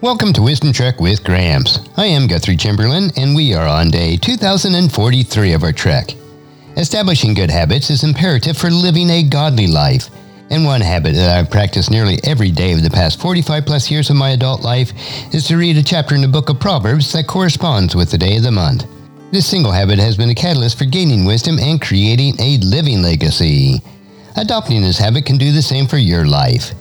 Welcome to Wisdom Trek with Gramps. I am Guthrie Chamberlain, and we are on day 2043 of our trek. Establishing good habits is imperative for living a godly life. And one habit that I've practiced nearly every day of the past 45 plus years of my adult life is to read a chapter in the book of Proverbs that corresponds with the day of the month. This single habit has been a catalyst for gaining wisdom and creating a living legacy. Adopting this habit can do the same for your life.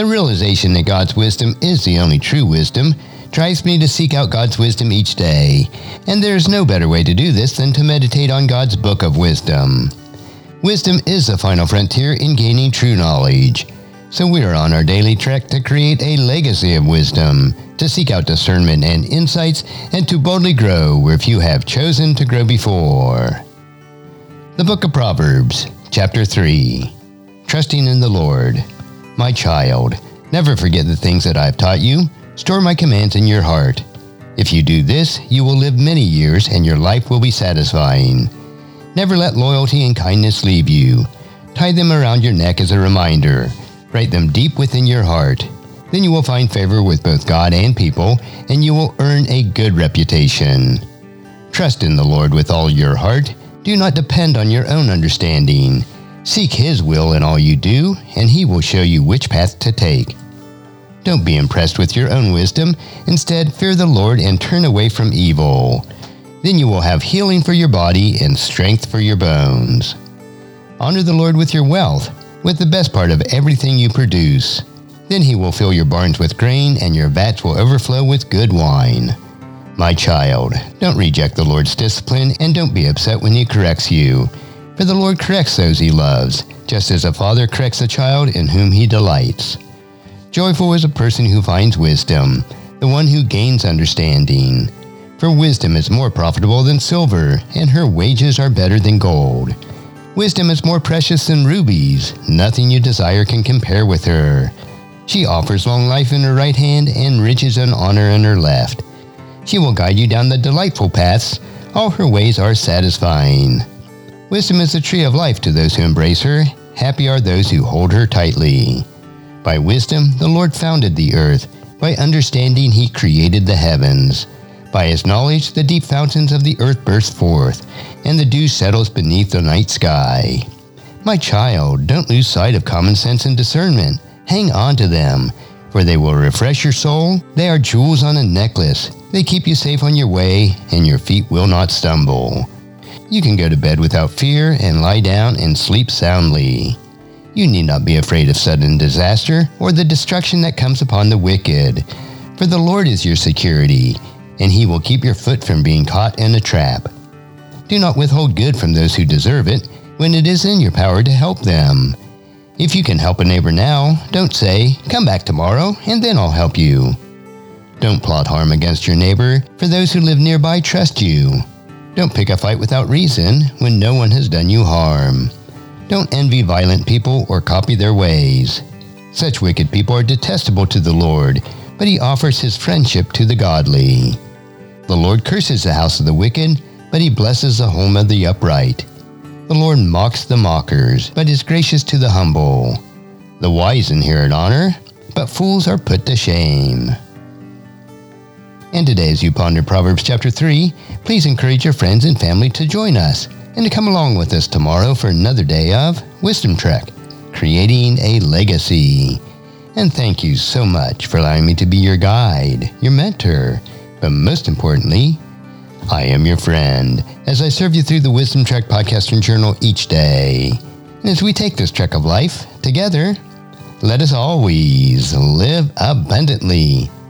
The realization that God's wisdom is the only true wisdom drives me to seek out God's wisdom each day, and there is no better way to do this than to meditate on God's book of wisdom. Wisdom is the final frontier in gaining true knowledge. So we are on our daily trek to create a legacy of wisdom, to seek out discernment and insights, and to boldly grow where few have chosen to grow before. The Book of Proverbs, Chapter 3 Trusting in the Lord. My child, never forget the things that I have taught you. Store my commands in your heart. If you do this, you will live many years and your life will be satisfying. Never let loyalty and kindness leave you. Tie them around your neck as a reminder. Write them deep within your heart. Then you will find favor with both God and people, and you will earn a good reputation. Trust in the Lord with all your heart. Do not depend on your own understanding. Seek His will in all you do, and He will show you which path to take. Don't be impressed with your own wisdom. Instead, fear the Lord and turn away from evil. Then you will have healing for your body and strength for your bones. Honor the Lord with your wealth, with the best part of everything you produce. Then he will fill your barns with grain, and your vats will overflow with good wine. My child, don't reject the Lord's discipline, and don't be upset when he corrects you. For the Lord corrects those he loves, just as a father corrects a child in whom he delights. Joyful is a person who finds wisdom, the one who gains understanding. For wisdom is more profitable than silver, and her wages are better than gold. Wisdom is more precious than rubies. Nothing you desire can compare with her. She offers long life in her right hand and riches and honor in her left. She will guide you down the delightful paths. All her ways are satisfying. Wisdom is the tree of life to those who embrace her. Happy are those who hold her tightly. By wisdom, the Lord founded the earth. By understanding, he created the heavens. By his knowledge, the deep fountains of the earth burst forth, and the dew settles beneath the night sky. My child, don't lose sight of common sense and discernment. Hang on to them, for they will refresh your soul. They are jewels on a necklace. They keep you safe on your way, and your feet will not stumble. You can go to bed without fear and lie down and sleep soundly. You need not be afraid of sudden disaster or the destruction that comes upon the wicked, for the Lord is your security, and he will keep your foot from being caught in a trap. Do not withhold good from those who deserve it when it is in your power to help them. If you can help a neighbor now, don't say, Come back tomorrow, and then I'll help you. Don't plot harm against your neighbor, for those who live nearby trust you. Don't pick a fight without reason when no one has done you harm. Don't envy violent people or copy their ways. Such wicked people are detestable to the Lord, but he offers his friendship to the godly. The Lord curses the house of the wicked, but he blesses the home of the upright. The Lord mocks the mockers, but is gracious to the humble. The wise inherit honor, but fools are put to shame. And today, as you ponder Proverbs chapter 3, please encourage your friends and family to join us and to come along with us tomorrow for another day of Wisdom Trek, creating a legacy. And thank you so much for allowing me to be your guide, your mentor, but most importantly, I am your friend as I serve you through the Wisdom Trek podcast and journal each day. And as we take this trek of life together, let us always live abundantly